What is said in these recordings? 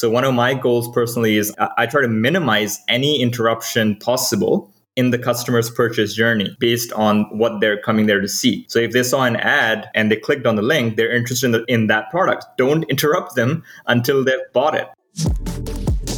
So one of my goals personally is I, try to minimize any interruption possible in the customer's purchase journey based on what they're coming there to see. So if they saw an ad and they clicked on the link, they're interested in, the, in that product. Don't interrupt them until they've bought it.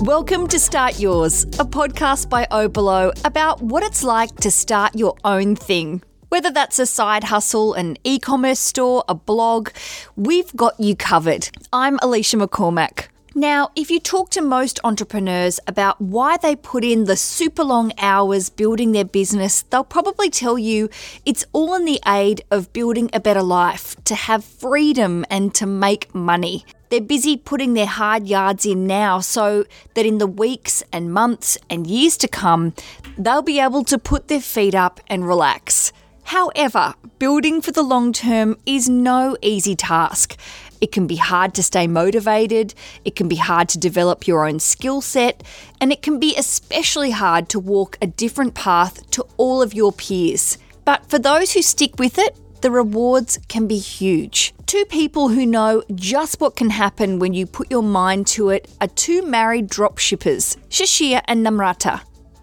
Welcome to Start Yours, a podcast by Oberlo about what it's like to start your own thing. Whether that's a side hustle, an e commerce store, a blog, we've got you covered. I'm Alicia McCormack. Now, if you talk to most entrepreneurs about why they put in the super long hours building their business, they'll probably tell you it's all in the aid of building a better life, to have freedom and to make money. They're busy putting their hard yards in now so that in the weeks and months and years to come, they'll be able to put their feet up and relax. However, building for the long term is no easy task. It can be hard to stay motivated, it can be hard to develop your own skill set, and it can be especially hard to walk a different path to all of your peers. But for those who stick with it, the rewards can be huge. Two people who know just what can happen when you put your mind to it are two married dropshippers, Shishir and Namrata.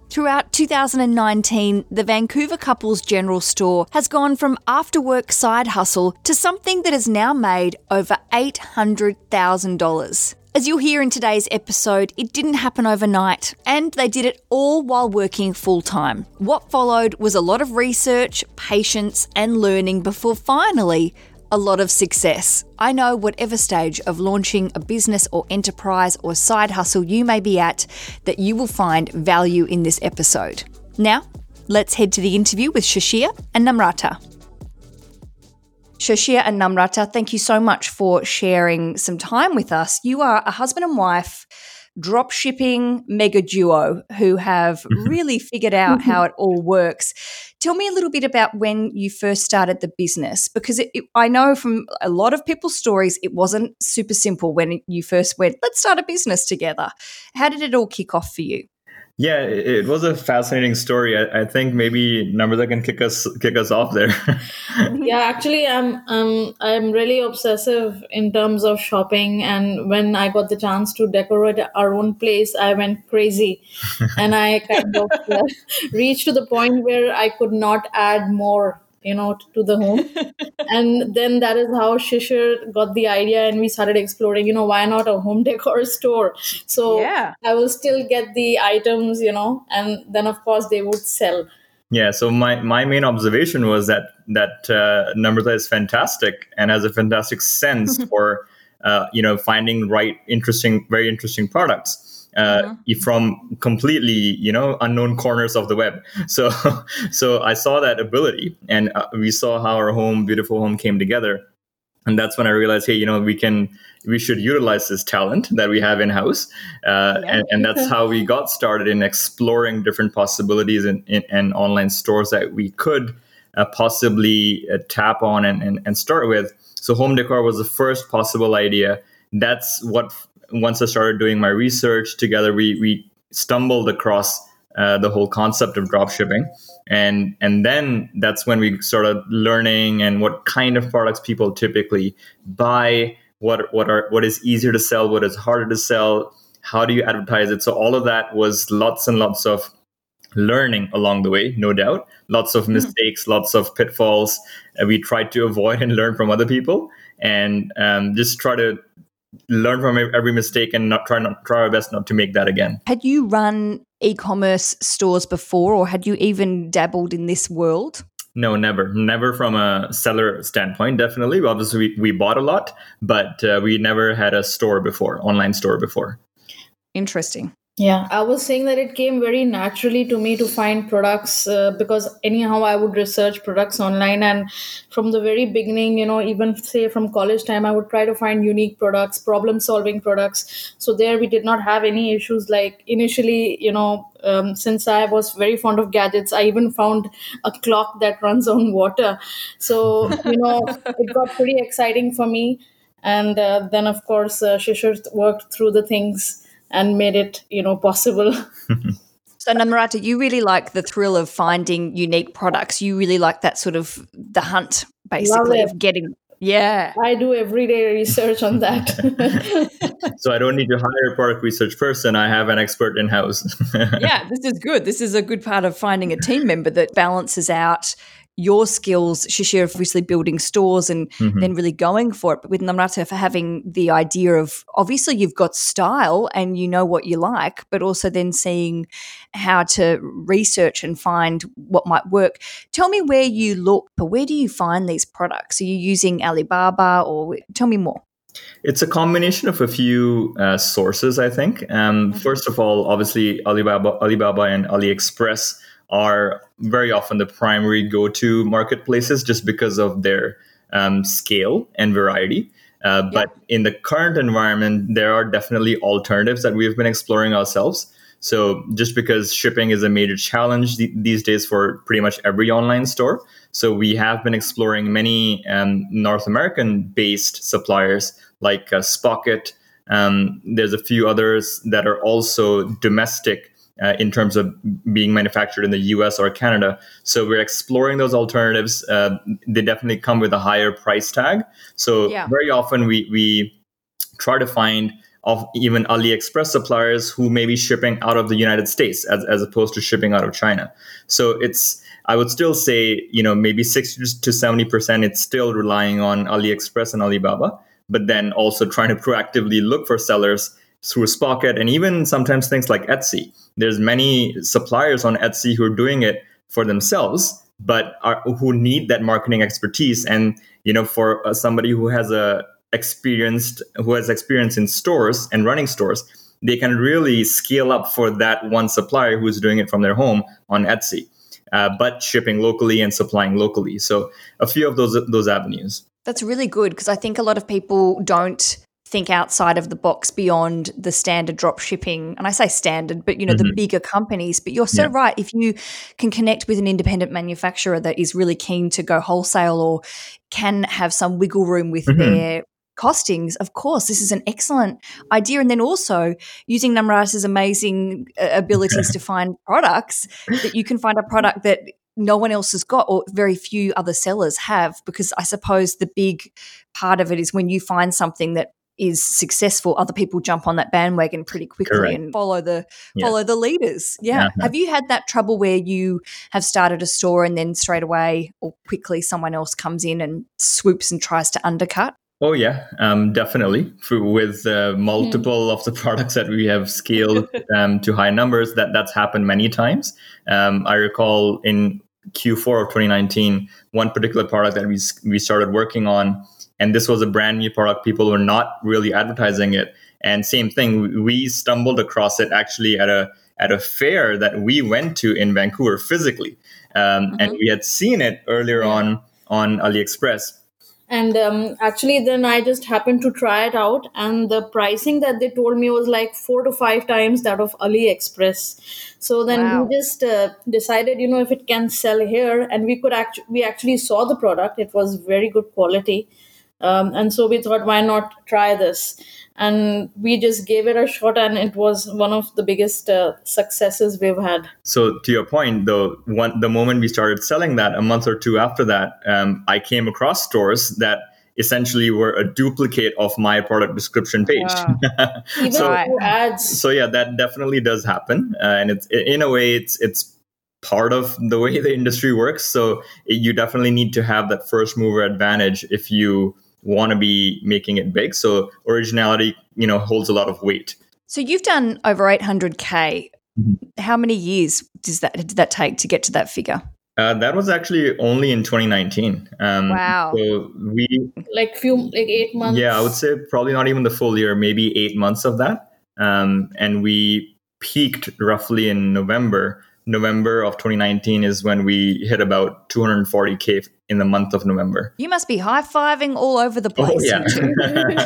Throughout 2019, the Vancouver couple's general store has gone from after work side hustle to something that has now made over $800,000. As you'll hear in today's episode, it didn't happen overnight, and they did it all while working full time. What followed was a lot of research, patience, and learning before finally a lot of success. I know whatever stage of launching a business or enterprise or side hustle you may be at, that you will find value in this episode. Now, let's head to the interview with Shishir and Namrata. Shishir and Namrata, thank you so much for sharing some time with us. You are a husband and wife drop shipping mega duo who have mm-hmm. really figured out mm-hmm. how it all works. Tell me a little bit about when you first started the business because it, it, I know from a lot of people's stories it wasn't super simple when you first went, let's start a business together. How did it all kick off for you? Yeah, it was a fascinating story. I, think maybe Namrata can kick us kick us off there. yeah, actually, I'm um I'm really obsessive in terms of shopping, and when I got the chance to decorate our own place, I went crazy, and I kind of uh, reached to the point where I could not add more you know to the home. And then that is how shishir got the idea and we started exploring you know why not a home decor store? So yeah. i will still get the items you know and then of course they would sell. Yeah so my my main observation was that that uh, Namrata is fantastic and has a fantastic sense for uh, you know finding right interesting very interesting products uh, mm-hmm. from completely you know unknown corners of the web so so i saw that ability and uh, we saw how our home beautiful home came together and that's when i realized hey you know we can we should utilize this talent that we have in house uh, yeah. and, and, that's how we got started in exploring different possibilities in, in, in online stores that we could uh, possibly uh, tap on and, and, and start with so home decor was the first possible idea that's what once I started doing my research together, we we stumbled across uh, the whole concept of dropshipping, and and then that's when we started learning and what kind of products people typically buy, what what are what is easier to sell, what is harder to sell, how do you advertise it. So all of that was lots and lots of learning along the way, no doubt. Lots of hmm. mistakes, mm-hmm. lots of pitfalls. Uh, we tried to avoid and learn from other people, and um, just try to learn from every mistake and not try not try our best not to make that again. Had you run e-commerce stores before or had you even dabbled in this world? No, never. Never from a seller standpoint, definitely. Obviously, we, we bought a lot, but uh, we never had a store before, online store before. Interesting. Yeah, I was saying that it came very naturally to me to find products uh, because anyhow I would research products online and from the very beginning, you know, even say from college time, I would try to find unique products, problem solving products. So there we did not have any issues. Like initially, you know, um, since I was very fond of gadgets, I even found a clock that runs on water. So you know, it got pretty exciting for me. And uh, then, of course, uh, Shishir worked through the things and made it you know possible so namrata you really like the thrill of finding unique products you really like that sort of the hunt basically of getting Yeah. I do everyday research on that. so I don't need to hire a product research person. I have an expert in house. yeah, this is good. This is a good part of finding a team member that balances out your skills, Shishir, obviously building stores and mm-hmm. then really going for it. But with Namrata, for having the idea of obviously you've got style and you know what you like, but also then seeing how to research and find what might work. Tell me where you look, but where do you find these products? Are you using Alibaba or tell me more? It's a combination of a few uh, sources, I think. Um, mm-hmm. First of all, obviously Alibaba, Alibaba and AliExpress are very often the primary go-to marketplaces just because of their um, scale and variety. Uh, yeah. But in the current environment, there are definitely alternatives that we've been exploring ourselves. So just because shipping is a major challenge th- these days for pretty much every online store, so we have been exploring many um, North American-based suppliers like uh, Spocket. Um, there's a few others that are also domestic uh, in terms of being manufactured in the US or Canada. So we're exploring those alternatives. Uh, they definitely come with a higher price tag. So yeah. very often we, we try to find of even AliExpress suppliers who may be shipping out of the United States as, as opposed to shipping out of China. So it's I would still say, you know, maybe 60 to 70% it's still relying on AliExpress and Alibaba, but then also trying to proactively look for sellers through Spocket and even sometimes things like Etsy. There's many suppliers on Etsy who are doing it for themselves, but are, who need that marketing expertise. And you know, for uh, somebody who has a experienced who has experience in stores and running stores, they can really scale up for that one supplier who's doing it from their home on Etsy, uh, but shipping locally and supplying locally. So a few of those those avenues. That's really good because I think a lot of people don't think outside of the box beyond the standard drop shipping and i say standard but you know mm-hmm. the bigger companies but you're so yeah. right if you can connect with an independent manufacturer that is really keen to go wholesale or can have some wiggle room with mm-hmm. their costings of course this is an excellent idea and then also using namrata's amazing uh, abilities to find products that you can find a product that no one else has got or very few other sellers have because i suppose the big part of it is when you find something that is successful, other people jump on that bandwagon pretty quickly Correct. and follow the yeah. follow the leaders. Yeah. Uh-huh. Have you had that trouble where you have started a store and then straight away or quickly someone else comes in and swoops and tries to undercut? Oh yeah, um, definitely. For, with uh, multiple mm. of the products that we have scaled um, to high numbers, that that's happened many times. Um, I recall in Q4 of 2019, one particular product that we we started working on and this was a brand new product. People were not really advertising it. And same thing we stumbled across it actually at a at a fair that we went to in vancouver physically. Um, mm-hmm. and we had seen it earlier yeah. on on aliexpress. And um, actually then i just happened to try it out and the pricing that they told me was like four to five times that of aliexpress. So then wow. we just uh, decided you know if it can sell here and we could actually we actually saw the product. It was very good quality um, and so we thought, why not try this? And we just gave it a shot, and it was one of the biggest uh, successes we've had. So, to your point, though, one, the moment we started selling that, a month or two after that, um, I came across stores that essentially were a duplicate of my product description page. Wow. so, ads. So yeah, that definitely does happen, uh, and it's in a way, it's it's part of the way the industry works. So you definitely need to have that first mover advantage if you want to be making it big. So originality, you know, holds a lot of weight. So you've done over 800k. Mm-hmm. How many years does that did that take to get to that figure? Uh, that was actually only in 2019. Um, wow. So we like few like eight months. Yeah, I would say probably not even the full year, maybe eight months of that. Um, and we peaked roughly in November. November of 2019 is when we hit about 240k in the month of November. You must be high fiving all over the place. Oh, yeah.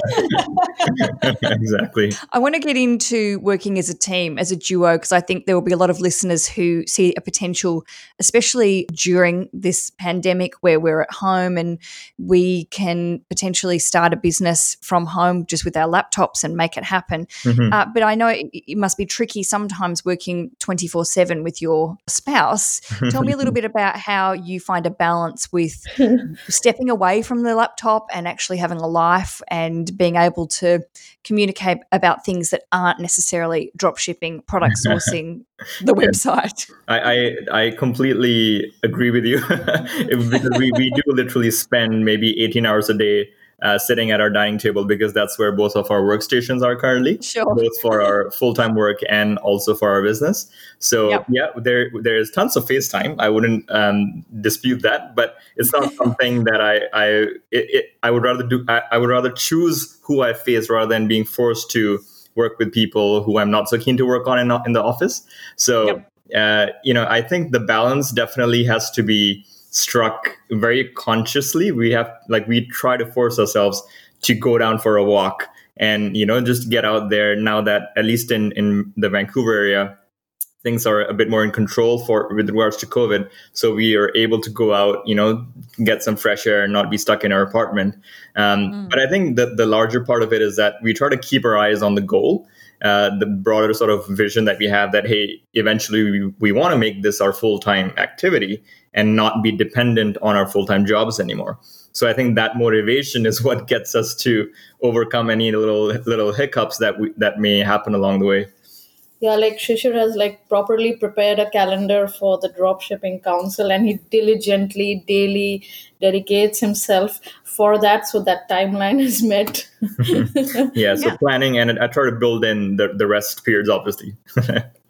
exactly. I want to get into working as a team, as a duo, because I think there will be a lot of listeners who see a potential, especially during this pandemic where we're at home and we can potentially start a business from home just with our laptops and make it happen. Mm-hmm. Uh, but I know it, it must be tricky sometimes working 24 7 with your spouse. Tell me a little bit about how you find a balance with with stepping away from the laptop and actually having a life and being able to communicate about things that aren't necessarily drop shipping, product sourcing, the website. I, I, I completely agree with you because we, we do literally spend maybe 18 hours a day uh, sitting at our dining table because that's where both of our workstations are currently, sure. both for our full time work and also for our business. So yep. yeah, there there is tons of FaceTime. I wouldn't um, dispute that, but it's not something that I I it, it, I would rather do. I, I would rather choose who I face rather than being forced to work with people who I'm not so keen to work on in, in the office. So yep. uh, you know, I think the balance definitely has to be struck very consciously. We have like we try to force ourselves to go down for a walk and you know just get out there now that at least in in the Vancouver area things are a bit more in control for with regards to covid so we are able to go out you know get some fresh air and not be stuck in our apartment um, mm. but i think that the larger part of it is that we try to keep our eyes on the goal uh, the broader sort of vision that we have that hey eventually we, we want to make this our full-time activity and not be dependent on our full-time jobs anymore. So i think that motivation is what gets us to overcome any little little hiccups that we, that may happen along the way. Yeah like shishir has like properly prepared a calendar for the drop shipping council and he diligently daily dedicates himself for that so that timeline is met. Yeah so yeah. planning and i try to build in the, the rest periods obviously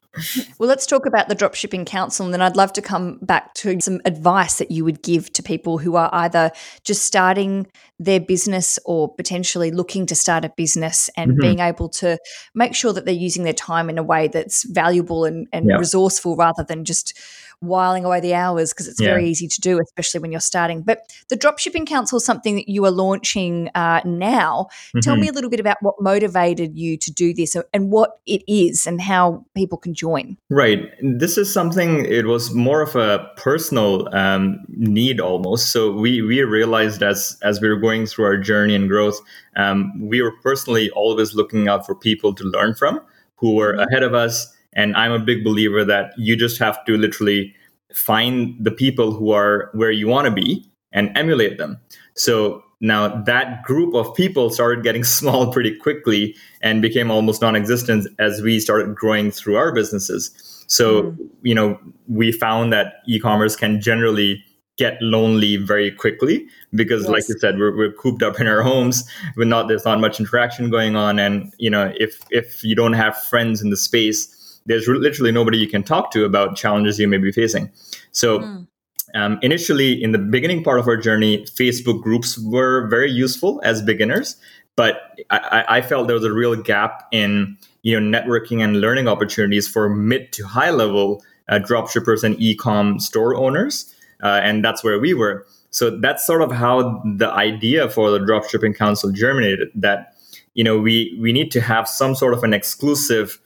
well, let's talk about the dropshipping council, and then I'd love to come back to some advice that you would give to people who are either just starting their business or potentially looking to start a business and mm-hmm. being able to make sure that they're using their time in a way that's valuable and, and resourceful rather than just whiling away the hours because it's yeah. very easy to do, especially when you're starting. But the Dropshipping Council is something that you are launching uh, now. Mm-hmm. Tell me mm-hmm. a little bit about what motivated you to do this and what it is and how people can join. Right. This is something, it was more of a personal um, need almost. So we, we realized as, as we were going through our journey and growth, um, we were personally always looking out for people to learn from who were mm-hmm. ahead of us and I'm a big believer that you just have to literally find the people who are where you want to be and emulate them. So now that group of people started getting small pretty quickly and became almost non-existent as we started growing through our businesses. So, mm. you know, we found that e-commerce can generally get lonely very quickly because yes. like you said we're, we're cooped up in our homes we're not there's not much interaction going on and you know if if you don't have friends in the space there's literally nobody you can talk to about challenges you may be facing. So, mm. um, initially, in the beginning part of our journey, Facebook groups were very useful as beginners, but I, I felt there was a real gap in you know networking and learning opportunities for mid to high level uh, dropshippers and e-com store owners, uh, and that's where we were. So that's sort of how the idea for the dropshipping council germinated. That you know we we need to have some sort of an exclusive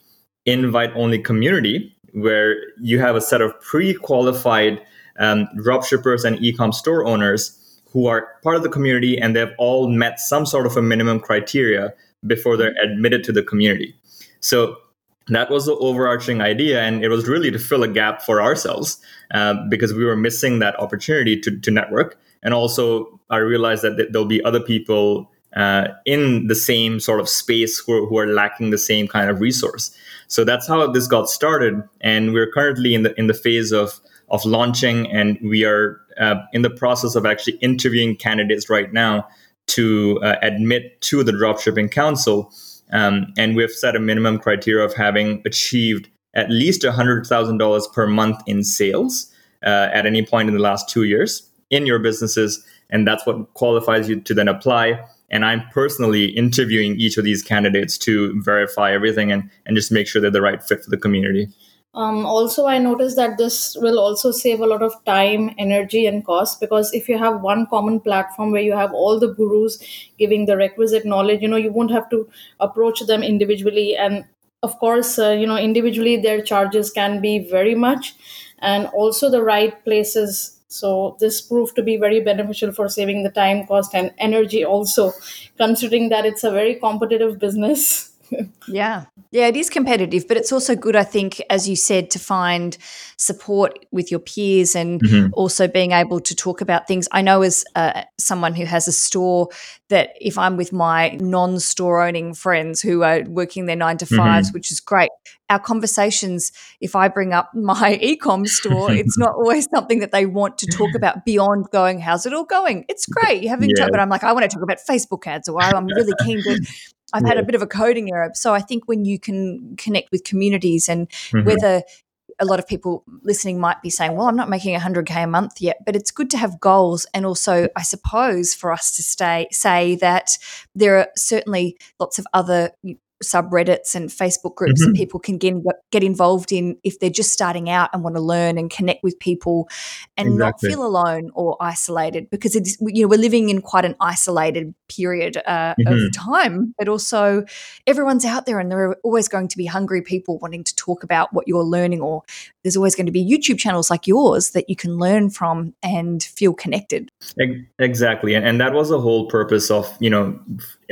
invite only community where you have a set of pre qualified um, dropshippers and e-com store owners who are part of the community and they've all met some sort of a minimum criteria before they're admitted to the community. So that was the overarching idea, and it was really to fill a gap for ourselves uh, because we were missing that opportunity to, to network. And also, I realized that there'll be other people uh, in the same sort of space who are, who are lacking the same kind of resource. So that's how this got started, and we're currently in the in the phase of of launching, and we are uh, in the process of actually interviewing candidates right now to uh, admit to the dropshipping council. Um, and we've set a minimum criteria of having achieved at least $100,000 per month in sales uh, at any point in the last two years in your businesses. And that's what qualifies you to then apply and i'm personally interviewing each of these candidates to verify everything and, and just make sure they're the right fit for the community. Um, also i noticed that this will also save a lot of time energy and cost because if you have one common platform where you have all the gurus giving the requisite knowledge you know you won't have to approach them individually. And of course uh, you know individually their charges can be very much. And also the right places so this proved to be very beneficial for saving the time, cost, and energy also, considering that it's a very competitive business. yeah. Yeah, it is competitive, but it's also good, I think, as you said, to find support with your peers and mm-hmm. also being able to talk about things. I know as uh, someone who has a store that if I'm with my non store owning friends who are working their nine to 5s mm-hmm. which is great, our conversations, if I bring up my ecom store, it's not always something that they want to talk about beyond going, how's it all going? It's great. You're having, yeah. but I'm like, I want to talk about Facebook ads or I'm really keen to I've yeah. had a bit of a coding error. So I think when you can connect with communities and mm-hmm. whether a lot of people listening might be saying, well, I'm not making 100K a month yet, but it's good to have goals. And also, I suppose, for us to stay, say that there are certainly lots of other subreddits and Facebook groups mm-hmm. that people can get, get involved in if they're just starting out and want to learn and connect with people and exactly. not feel alone or isolated because it's you know we're living in quite an isolated period uh, mm-hmm. of time but also everyone's out there and there are always going to be hungry people wanting to talk about what you're learning or there's always going to be YouTube channels like yours that you can learn from and feel connected exactly and, and that was the whole purpose of you know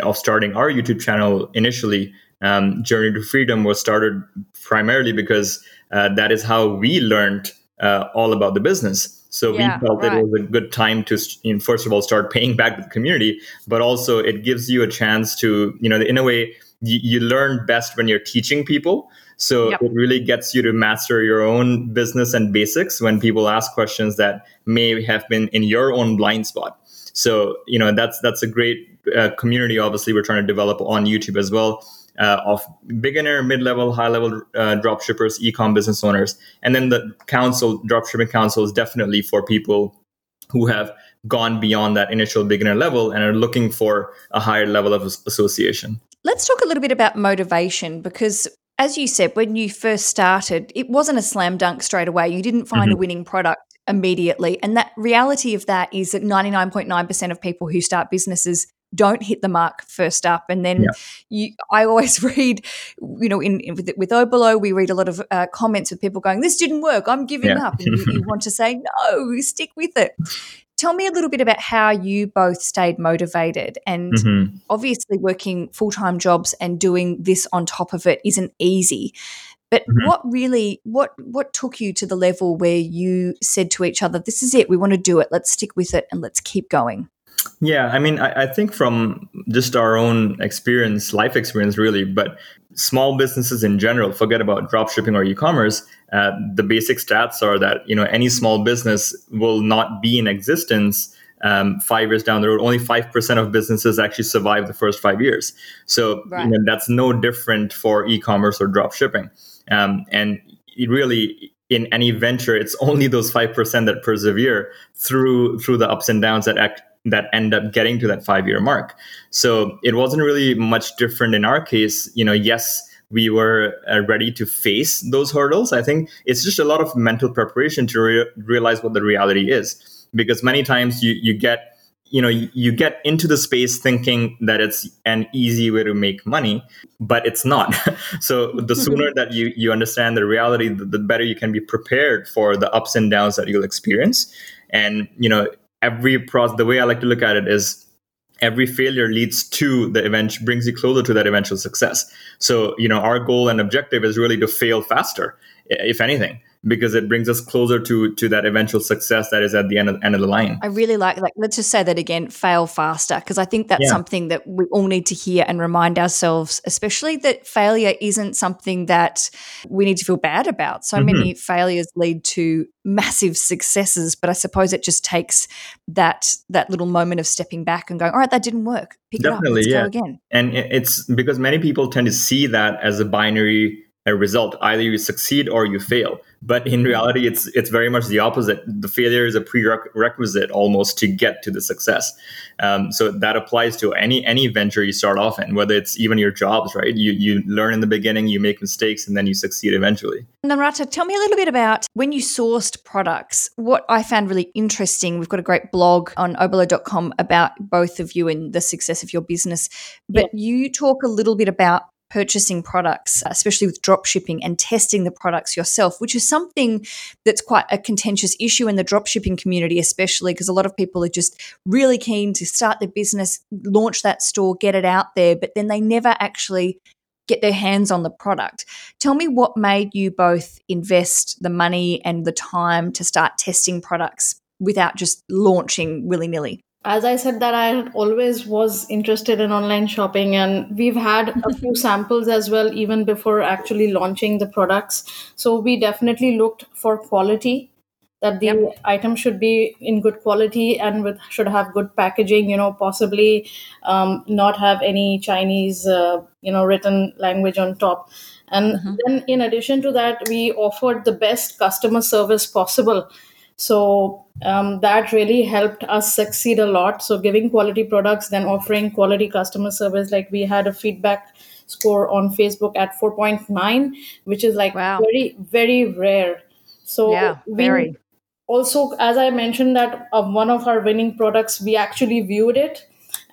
of starting our YouTube channel initially, um, Journey to Freedom was started primarily because uh, that is how we learned uh, all about the business. So yeah, we felt right. it was a good time to, you know, first of all, start paying back to the community, but also it gives you a chance to, you know, in a way, you, you learn best when you're teaching people. So yep. it really gets you to master your own business and basics when people ask questions that may have been in your own blind spot. So you know that's that's a great uh, community. Obviously, we're trying to develop on YouTube as well. Uh, of beginner, mid-level, high-level uh, drop shippers, e-com business owners, and then the council, dropshipping council, is definitely for people who have gone beyond that initial beginner level and are looking for a higher level of association. Let's talk a little bit about motivation because as you said, when you first started, it wasn't a slam dunk straight away. You didn't find mm-hmm. a winning product immediately. And that reality of that is that 99.9% of people who start businesses don't hit the mark first up and then yeah. you i always read you know in, in with, with oberlo we read a lot of uh, comments of people going this didn't work i'm giving yeah. up and you, you want to say no stick with it tell me a little bit about how you both stayed motivated and mm-hmm. obviously working full-time jobs and doing this on top of it isn't easy but mm-hmm. what really what what took you to the level where you said to each other, "This is it. We want to do it. Let's stick with it and let's keep going." Yeah, I mean, I, I think from just our own experience, life experience, really, but small businesses in general, forget about dropshipping or e-commerce. Uh, the basic stats are that you know any small business will not be in existence um, five years down the road, only 5% of businesses actually survive the first five years. So right. you know, that's no different for e commerce or dropshipping. Um, and really, in any venture, it's only those five percent that persevere through through the ups and downs that act, that end up getting to that five year mark. So it wasn't really much different in our case. You know, yes, we were uh, ready to face those hurdles. I think it's just a lot of mental preparation to re- realize what the reality is, because many times you you get you know you get into the space thinking that it's an easy way to make money but it's not so the sooner that you you understand the reality the, the, better you can be prepared for the ups and downs that you'll experience and you know every process the way i like to look at it is every failure leads to the event brings you closer to that eventual success. So you know our goal and objective is really to fail faster if anything because it brings us closer to to that eventual success that is at the end of, end of the line. I really like like let's just say that again, fail faster because I think that's yeah. something that we all need to hear and remind ourselves, especially that failure isn't something that we need to feel bad about. So mm-hmm. many failures lead to massive successes, but I suppose it just takes that that little moment of stepping back and going, all right, that didn't work. Pick Definitely, it up, yeah. again. And it's because many people tend to see that as a binary a result. Either you succeed or you fail. But in reality, it's it's very much the opposite. The failure is a prerequisite almost to get to the success. Um, so that applies to any any venture you start off in, whether it's even your jobs, right? You you learn in the beginning, you make mistakes, and then you succeed eventually. Namrata, tell me a little bit about when you sourced products. What I found really interesting, we've got a great blog on oberlo.com about both of you and the success of your business. But yeah. you talk a little bit about purchasing products, especially with drop shipping and testing the products yourself, which is something that's quite a contentious issue in the drop shipping community, especially because a lot of people are just really keen to start their business, launch that store, get it out there, but then they never actually get their hands on the product. Tell me what made you both invest the money and the time to start testing products without just launching willy nilly? As I said that I always was interested in online shopping and we've had a few samples as well even before actually launching the products. So we definitely looked for quality that the yep. item should be in good quality and with should have good packaging you know possibly um, not have any chinese uh, you know written language on top and mm-hmm. then in addition to that we offered the best customer service possible so um, that really helped us succeed a lot. So giving quality products, then offering quality customer service. Like we had a feedback score on Facebook at 4.9, which is like wow. very, very rare. So yeah, very. Also, as I mentioned, that of one of our winning products, we actually viewed it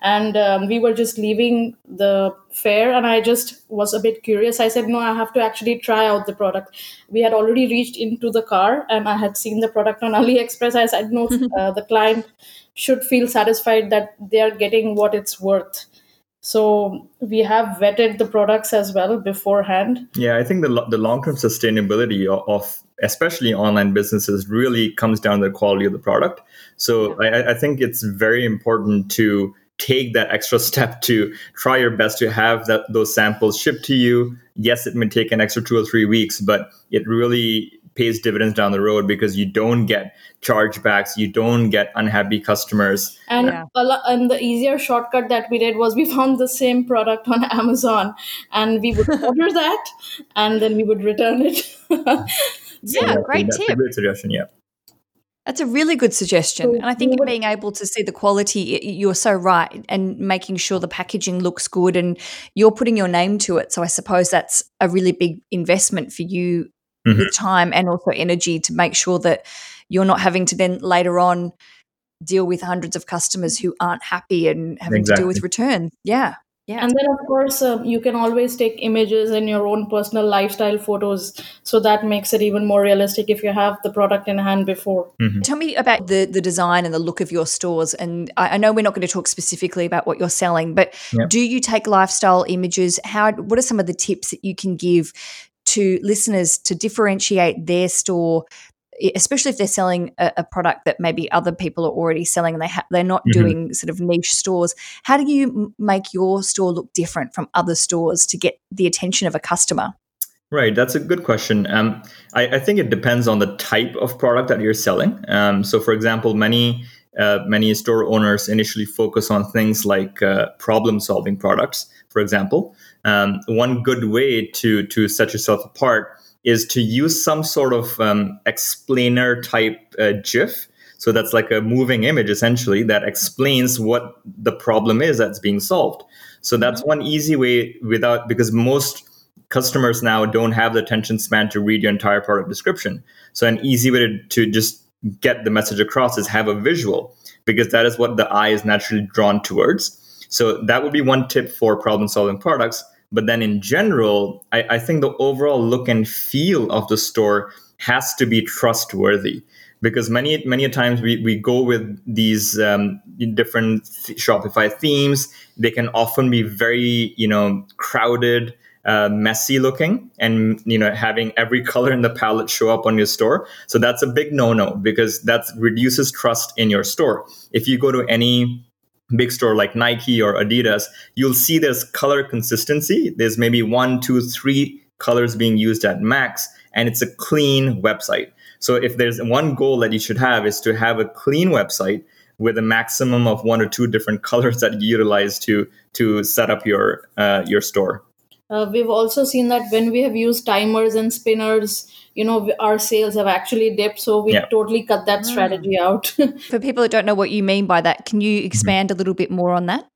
and um, we were just leaving the fair and i just was a bit curious. I said no i have to actually try out the product. We had already reached into the car and i had seen the product on aliexpress. I said no uh, the client should feel satisfied that they are getting what it's worth. So we have vetted the products as well beforehand. Yeah i think the, the long-term sustainability of especially online businesses really comes down to the quality of the product. So yeah. I, I think it's very important to take that extra step to try your best to have that those samples shipped to you. Yes it may take an extra two or three weeks but it really pays dividends down the road because you don't get chargebacks you don't get unhappy customers. And yeah. lot, and the easier shortcut that we did was we found the same product on amazon and we would order that and then we would return it. So yeah great tip. great suggestion yeah that's a really good suggestion. And I think being able to see the quality, you're so right, and making sure the packaging looks good and you're putting your name to it. So I suppose that's a really big investment for you mm-hmm. with time and also energy to make sure that you're not having to then later on deal with hundreds of customers who aren't happy and having exactly. to deal with returns. Yeah. Yeah. And then, of course, um, you can always take images in your own personal lifestyle photos. So that makes it even more realistic if you have the product in hand before. Mm-hmm. Tell me about the, the design and the look of your stores. And I, I know we're not going to talk specifically about what you're selling, but yep. do you take lifestyle images? How? What are some of the tips that you can give to listeners to differentiate their store especially if they're selling a, a, product that maybe other people are already selling and they ha- they're not mm-hmm. doing sort of niche stores how do you m- make your store look different from other stores to get the attention of a customer Right, that's a good question. Um, I, I, think it depends on the type of product that you're selling. Um, so, for example, many uh, many store owners initially focus on things like uh, problem-solving products. For example, um, one good way to to set yourself apart is to use some sort of um, explainer type uh, GIF. So that's like a moving image essentially that explains what the problem is that's being solved. So that's mm-hmm. one easy way without, because most customers now don't have the attention span to read your entire product description. So an easy way to, to just get the message across is have a visual because that is what the eye is naturally drawn towards. So that would be one tip for problem solving products. But then in general, I, I think the overall look and feel of the store has to be trustworthy because many many times we, we go with these um, different Shopify themes. They can often be very you know crowded, uh, messy looking, and you know having every color in the palette show up on your store. So that's a big no no because that reduces trust in your store. If you go to any big store like Nike or Adidas, you'll see there's color consistency. There's maybe one, two, three colors being used at max, and it's a clean website. So if there's one goal that you should have is to have a clean website with a maximum of one or two different colors that you utilize to to set up your uh, your store. Uh, we've also seen that when we have used timers and spinners, you know, our sales have actually dipped. So we yeah. totally cut that strategy mm. out. For people that don't know what you mean by that, can you mm-hmm. expand mm-hmm. a little bit more on that?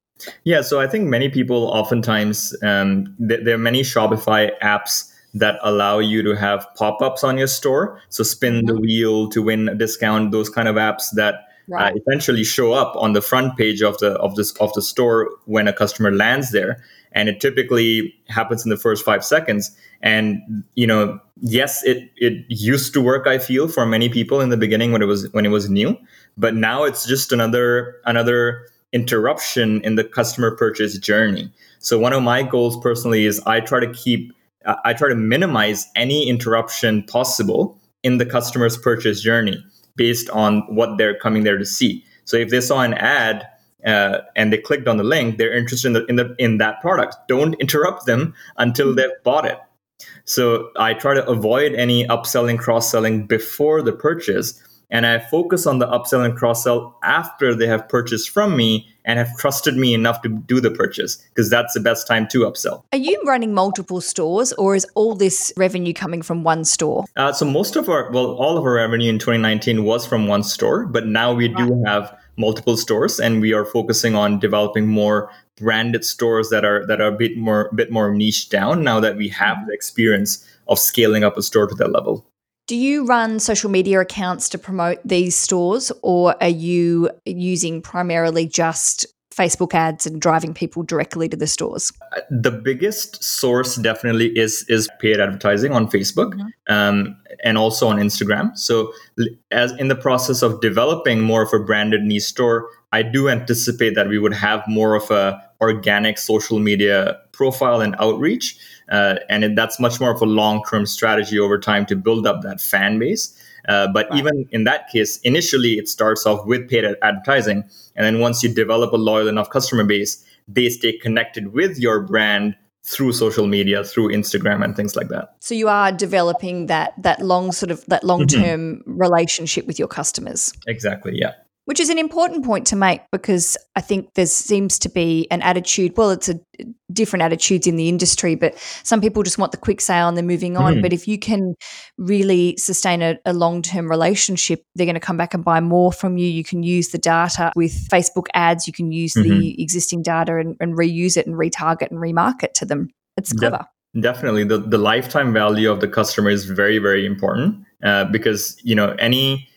Yeah, so I think many people oftentimes, um, th- there are many Shopify apps that allow you to have pop ups on your store. So spin mm-hmm. the wheel to win a discount, those kind of apps that right. uh, essentially show up on the front page of the of this of the store when a customer lands there. And it typically happens in the first five seconds. And you know yes it it used to work i feel for many people in the beginning when it was when it was new. But now it's just another another interruption in the customer purchase journey. So one of my goals personally is I try to keep, I try to minimize any interruption possible in the customer's purchase journey based on what they're coming there to see. So if they saw an ad uh, and they clicked on the link, they're interested in, the, in, the, in that product. Don't interrupt them until they've bought it. So I try to avoid any upselling, cross selling before the purchase. And I focus on the upsell and cross sell after they have purchased from me and have trusted me enough to do the purchase because that's the best time to upsell. Are you running multiple stores or is all this revenue coming from one store? Uh, so most of our, well, all of our revenue in 2019 was from one store, but now we do have multiple stores and we are focusing on developing more branded stores that are that are a bit more bit more niche down now that we have the experience of scaling up a store to that level. Do you run social media accounts to promote these stores or are you using primarily just Facebook ads and driving people directly to the stores? Uh, the biggest source definitely is is paid advertising on Facebook mm-hmm. um, and also on Instagram. So, as in the process of developing more of a branded niche store, I do anticipate that we would have more of a organic social media profile and outreach, uh, and that's much more of a long term strategy over time to build up that fan base. Uh, but right. even in that case, initially it starts off with paid advertising. And then once you develop a loyal enough customer base, they stay connected with your brand through social media, through Instagram and things like that. So you are developing that that long sort of that long term mm-hmm. relationship with your customers. Exactly. Yeah which is an important point to make because I think there seems to be an attitude. Well, it's a different attitudes in the industry, but some people just want the quick sale and they're moving on. Mm. But if you can really sustain a, a long term relationship, they're going to come back and buy more from you. You can use the data with Facebook ads. You can use mm-hmm. the existing data and, and, reuse it and retarget and remarket to them. It's clever. De- definitely, the the lifetime value of the customer is very very important uh, because you know any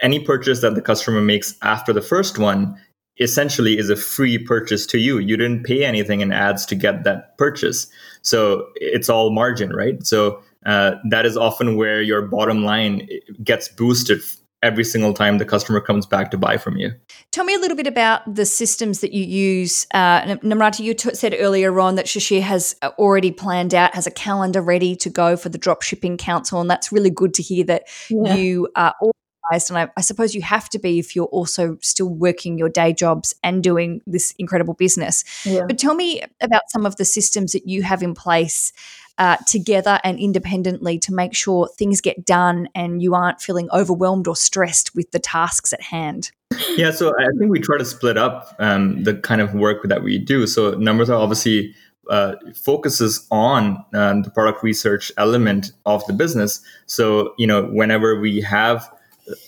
any purchase that the customer makes after the first one essentially is a free purchase to you. You didn't pay anything in ads to get that purchase. So it's all margin, right? So uh, that is often where your bottom line gets boosted every single time the customer comes back to buy from you. Tell me a little bit about the systems that you use. Uh, Namrata, you t- said earlier on that Shishir has uh, already planned out, has a calendar ready to go for the drop shipping council, and that's really good to hear that yeah. you are and I, I, suppose you have to be if you're also still working your day jobs and doing this incredible business. Yeah. But tell me about some of the systems that you have in place uh, together and independently to make sure things get done and you aren't feeling overwhelmed or stressed with the tasks at hand. Yeah, so I think we try to split up um, the kind of work that we do. So Namrata obviously uh, focuses on um, the product research element of the business. So you know, whenever we have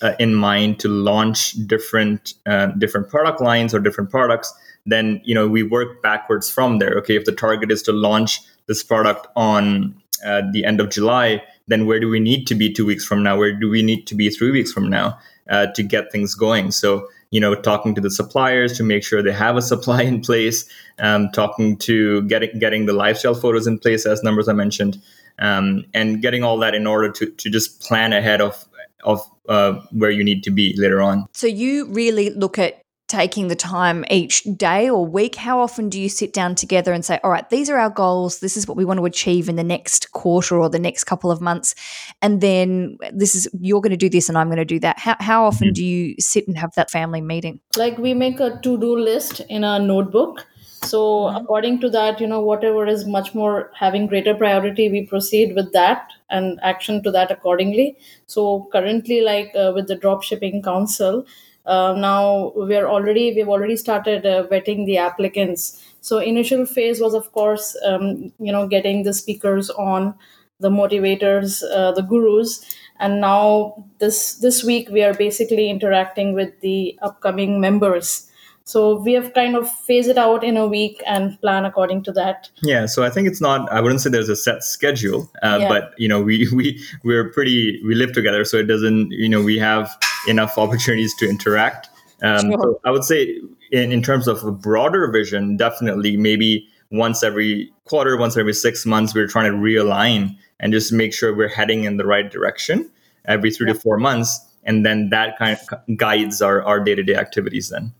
uh, in mind to launch different uh, different product lines or different products then you know we work backwards from there. Okay if the target is to launch this product on uh, the end of july then where do we need to be two weeks from now? Where do we need to be three weeks from now uh, to get things going? So you know talking to the suppliers to make sure they have a supply in place um, talking to getting getting the lifestyle photos in place as Namrata mentioned um, and getting all that in order to, to just plan ahead of of uh, where you need to be later on. So you really look at taking the time each day or week. How often do you sit down together and say all right these are our goals. This is what we want to achieve in the next quarter or the next couple of months. And then this is you're going to do this and i'm going to do that. How, how often mm-hmm. do you sit and have that family meeting? Like we make a to-do list in a notebook. So mm-hmm. according to that you know whatever is much more having greater priority we proceed with that and action to that accordingly. So currently like uh, with the drop shipping council uh, now we're already we've already started uh, vetting the applicants. So initial phase was of course um, you know getting the speakers on the motivators uh, the gurus. And now this this week we are basically interacting with the upcoming members so we have kind of phased it out in a week and plan according to that. Yeah. So I think it's not. I wouldn't say there's a set schedule, uh, yeah. but you know, we we we're pretty. We live together, so it doesn't. You know, we have enough opportunities to interact. Um, sure. So I would say, in in terms of a broader vision, definitely maybe once every quarter, once every six months, we're trying to realign and just make sure we're heading in the right direction every three yeah. to four months, and then that kind of guides our our day to day activities. Then.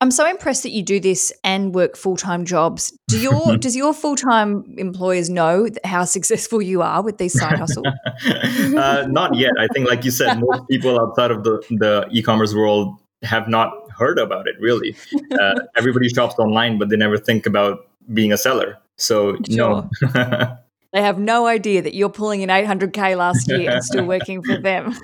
I'm so impressed that you do this and work full time jobs. Do your does your full time employers know how successful you are with these side hustles? uh, not yet. I think, like you said, most people outside of the the e-commerce world have not heard about it. Really, uh, everybody shops online, but they never think about being a seller. So sure. no. They have no idea that you're pulling in 800k last year and still working for them.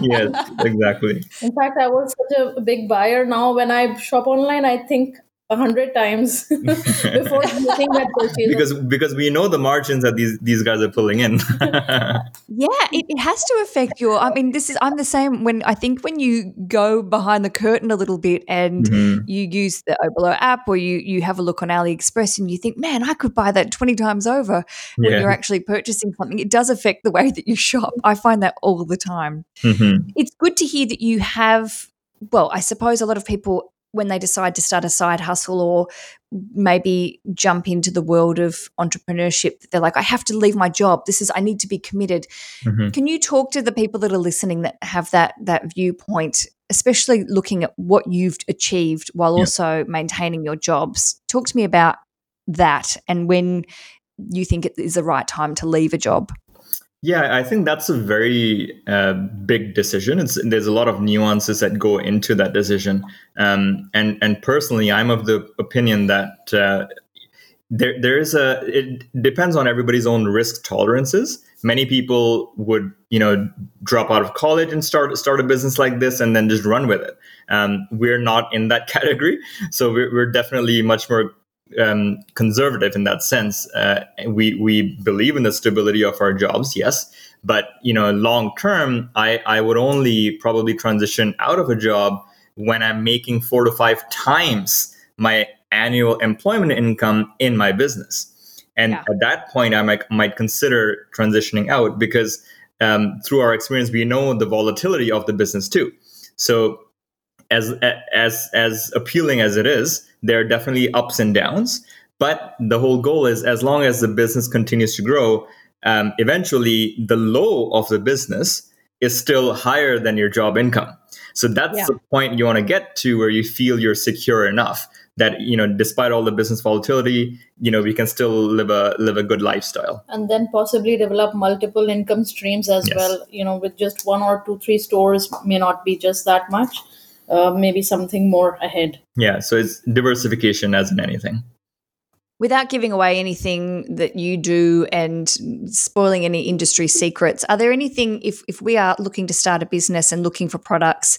yes, exactly. In fact, I was such a big buyer. Now, when I shop online, I think a hundred times before making that purchase. Because because we know the margins that these these guys are pulling in. yeah, it, it, has to affect your. I mean, this is I'm the same. When I think when you go behind the curtain a little bit and mm-hmm. you use the Oberlo app or you you have a look on AliExpress and you think, man, I could buy that twenty times over. When yeah. you're actually purchasing something, it does affect the way that you shop. I find that all the time. Mm-hmm. It's good to hear that you have well, I suppose a lot of people when they decide to start a side hustle or maybe jump into the world of entrepreneurship they're like i have to leave my job. This is i need to be committed. Mm-hmm. can you talk to the people that are listening that have that that viewpoint especially looking at what you've achieved while also maintaining your jobs? Talk to me about that and when you think it is the right time to leave a job yeah, I think that's a very uh, big decision. It's, there's a lot of nuances that go into that decision, um, and and personally, I'm of the opinion that uh, there there is a it depends on everybody's own risk tolerances. Many people would you know drop out of college and start start a business like this and then just run with it. Um, we're not in that category, so we're, we're definitely much more um, conservative in that sense. Uh, we we believe in the stability of our jobs, yes, but you know, long term, I I would only probably transition out of a job when I'm making four to five times my annual employment income in my business. And yeah. at that point, I might might consider transitioning out because um, through our experience, we know the volatility of the business too. So as as as appealing as it is, there are definitely ups and downs. But the whole goal is as long as the business continues to grow, um, eventually the low of the business is still higher than your job income. So that's yeah. the point you want to get to where you feel you're secure enough that you know despite all the business volatility you know we can still live a live a good lifestyle and then possibly develop multiple income streams as yes. well you know with just one or two three stores may not be just that much uh, maybe something more ahead. Yeah, so it's diversification as in anything. Without giving away anything that you do and spoiling any industry secrets, are there anything if if we are looking to start a business and looking for products?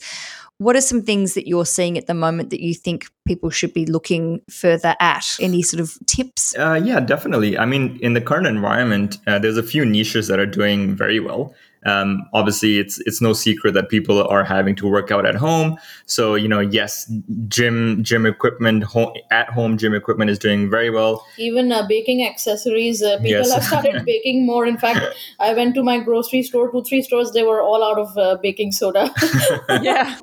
What are some things that you're seeing at the moment that you think people should be looking further at? Any sort of tips? Uh, yeah, definitely. I mean, in the current environment, uh, there's a few niches that are doing very well. Um, obviously, it's it's no secret that people are having to work out at home. So you know, yes, gym gym equipment, home, at home gym equipment is doing very well. Even uh, baking accessories, uh, people yes. have started baking more. In fact, I went to my grocery store, two three stores, they were all out of uh, baking soda. yeah.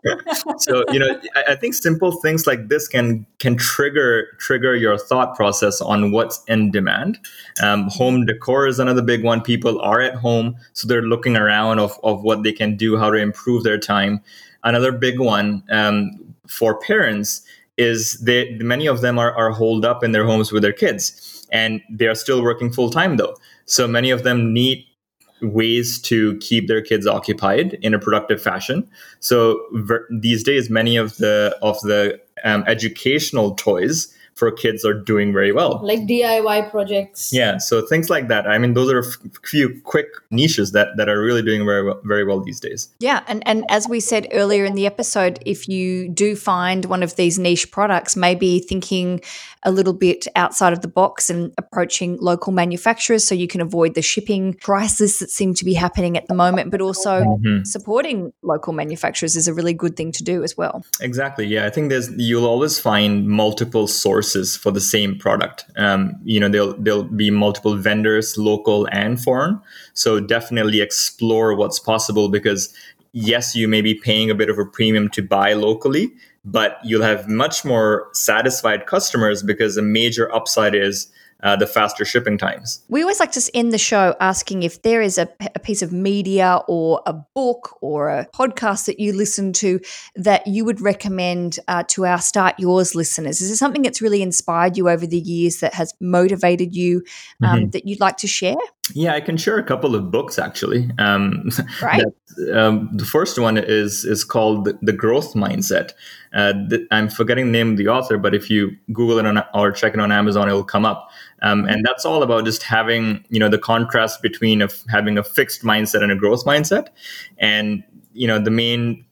so you know, I, I think simple things like this can can trigger trigger your thought process on what's in demand. Um, home decor is another big one. People are at home, so they're looking around around of, of what they can do, how to improve their time. Another big one um, for parents is that many of them are, are holed up in their homes with their kids and they are still working full time though. So many of them need ways to keep their kids occupied in a productive fashion. So ver- these days, many of the of the um, educational toys for kids are doing very well. Like DIY projects. Yeah, so things like that. I mean, those are a f- few quick niches that, that are really doing very well, very well these days. Yeah, and and as we said earlier in the episode, if you do find one of these niche products, maybe thinking a little bit outside of the box and approaching local manufacturers so you can avoid the shipping crisis that seem to be happening at the moment, but also mm-hmm. supporting local manufacturers is a really good thing to do as well. Exactly. Yeah, I think there's you'll always find multiple sources for the same product. Um, you know, there'll there'll be multiple vendors, local and foreign. So definitely explore what's possible because yes, you may be paying a bit of a premium to buy locally, but you'll have much more satisfied customers because a major upside is uh, the faster shipping times. We always like to end the show asking if there is a, a, piece of media or a book or a podcast that you listen to that you would recommend uh, to our Start Yours listeners. Is there something that's really inspired you over the years that has motivated you um, mm-hmm. that you'd like to share? Yeah, I can share a couple of books actually. Um, right. That, um, the first one is is called The Growth Mindset. Uh, th- I'm forgetting the name of the author, but if you Google it on, or check it on Amazon, it will come up. Um, and that's all about just having you know the contrast between of having a fixed mindset and a growth mindset. And you know the main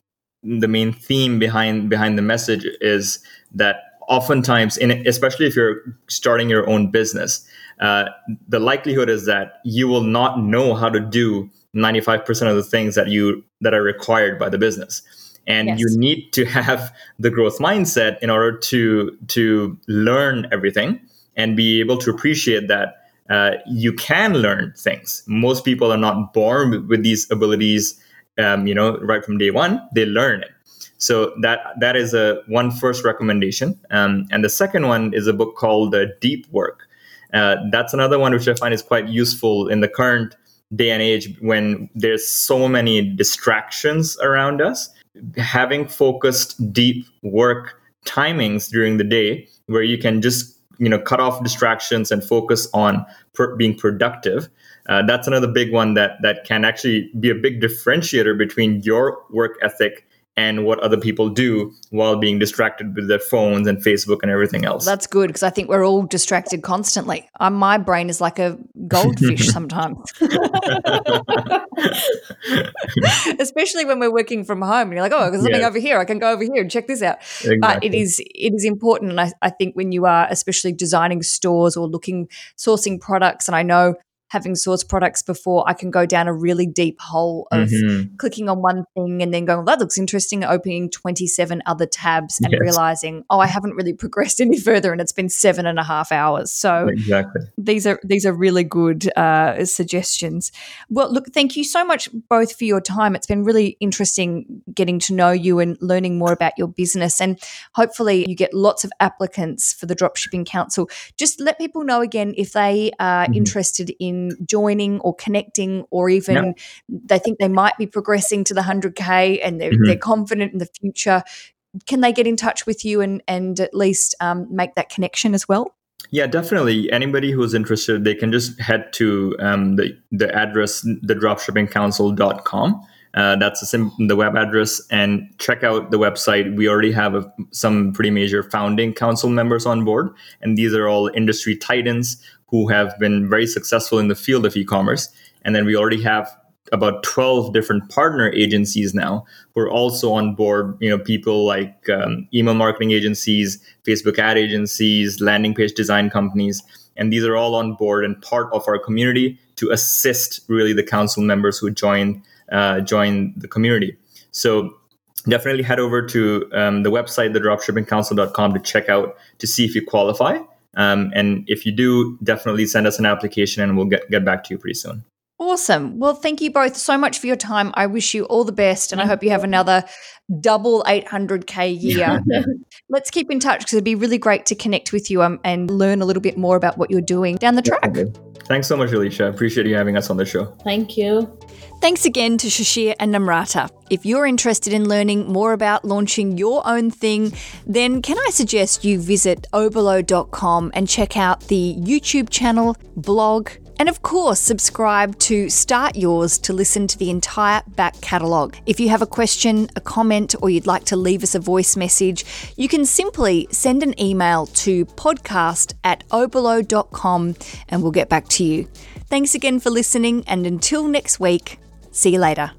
the main theme behind behind the message is that oftentimes, in especially if you're starting your own business, uh, the likelihood is that you will not know how to do 95% of the things that you that are required by the business. And yes. you need to have the growth mindset in order to to learn everything and be able to appreciate that uh, you can learn things. Most people are not born with these abilities um, you know right from day one. They learn it so that that is a one first recommendation um, and the second one is a book called uh, deep work uh, that's another one which I find is quite useful in the current day and age when there's so many distractions around us. Having focused, deep work timings during the day where you can just you know cut off distractions and focus on per- being productive uh, that's another big one that that can actually be a big differentiator between your work ethic and what other people do while being distracted with their phones and Facebook and everything else. That's good because I think we're all distracted constantly. I'm, my brain is like a goldfish sometimes, especially when we're working from home and you're like, oh, there's something over here. I can go over here and check this out. Exactly. But it is it is important, and I, I think when you are especially designing stores or looking sourcing products, and I know having sourced products before, I can go down a really deep hole of mm-hmm. clicking on one thing and then going, well, that looks interesting, opening 27 other tabs and yes. realizing, oh, I haven't really progressed any further and it's been seven and a half hours. So exactly. these are these are really good uh, suggestions. Well, look, thank you so much both for your time. It's been really interesting getting to know you and learning more about your business. And hopefully you get lots of applicants for the Dropshipping Council. Just let people know again if they are mm-hmm. interested in joining or connecting, or even they think they might be progressing to the 100K and they're, mm-hmm. they're confident in the future, can they get in touch with you and, and at least um, make that connection as well? Yeah, definitely. Anybody who's interested, they can just head to um, the, the address, thedropshippingcouncil.com. Uh, that's sim- the web address and check out the website. We already have a, some pretty major founding council members on board, and these are all industry titans who have been very successful in the field of e-commerce. And then we already have about 12 different partner agencies now who are also on board you know people like um, email marketing agencies facebook ad agencies landing page design companies. And these are all on board and part of our community to assist really the council members who join uh, join the community. So definitely head over to um, the website thedropshippingcouncil.com to check out to see if you qualify um, and if you do, definitely send us an application and we'll get, get back to you pretty soon. Awesome. Well, thank you both so much for your time. I wish you all the best and I hope you have another double 800K year. Let's keep in touch because it'd be really great to connect with you um, and learn a little bit more about what you're doing down the track. Thanks so much, Alicia. Appreciate you having us on the show. Thank you. Thanks again to Shishir and Namrata. If you're interested in learning more about launching your own thing, then can I suggest you visit oberlo.com and check out the YouTube channel, blog, and of course, subscribe to Start Yours to listen to the entire back catalogue. If you have a question, a comment, or you'd like to leave us a voice message, you can simply send an email to podcast at oberlo.com and we'll get back to you. Thanks again for listening, and until next week, See you later.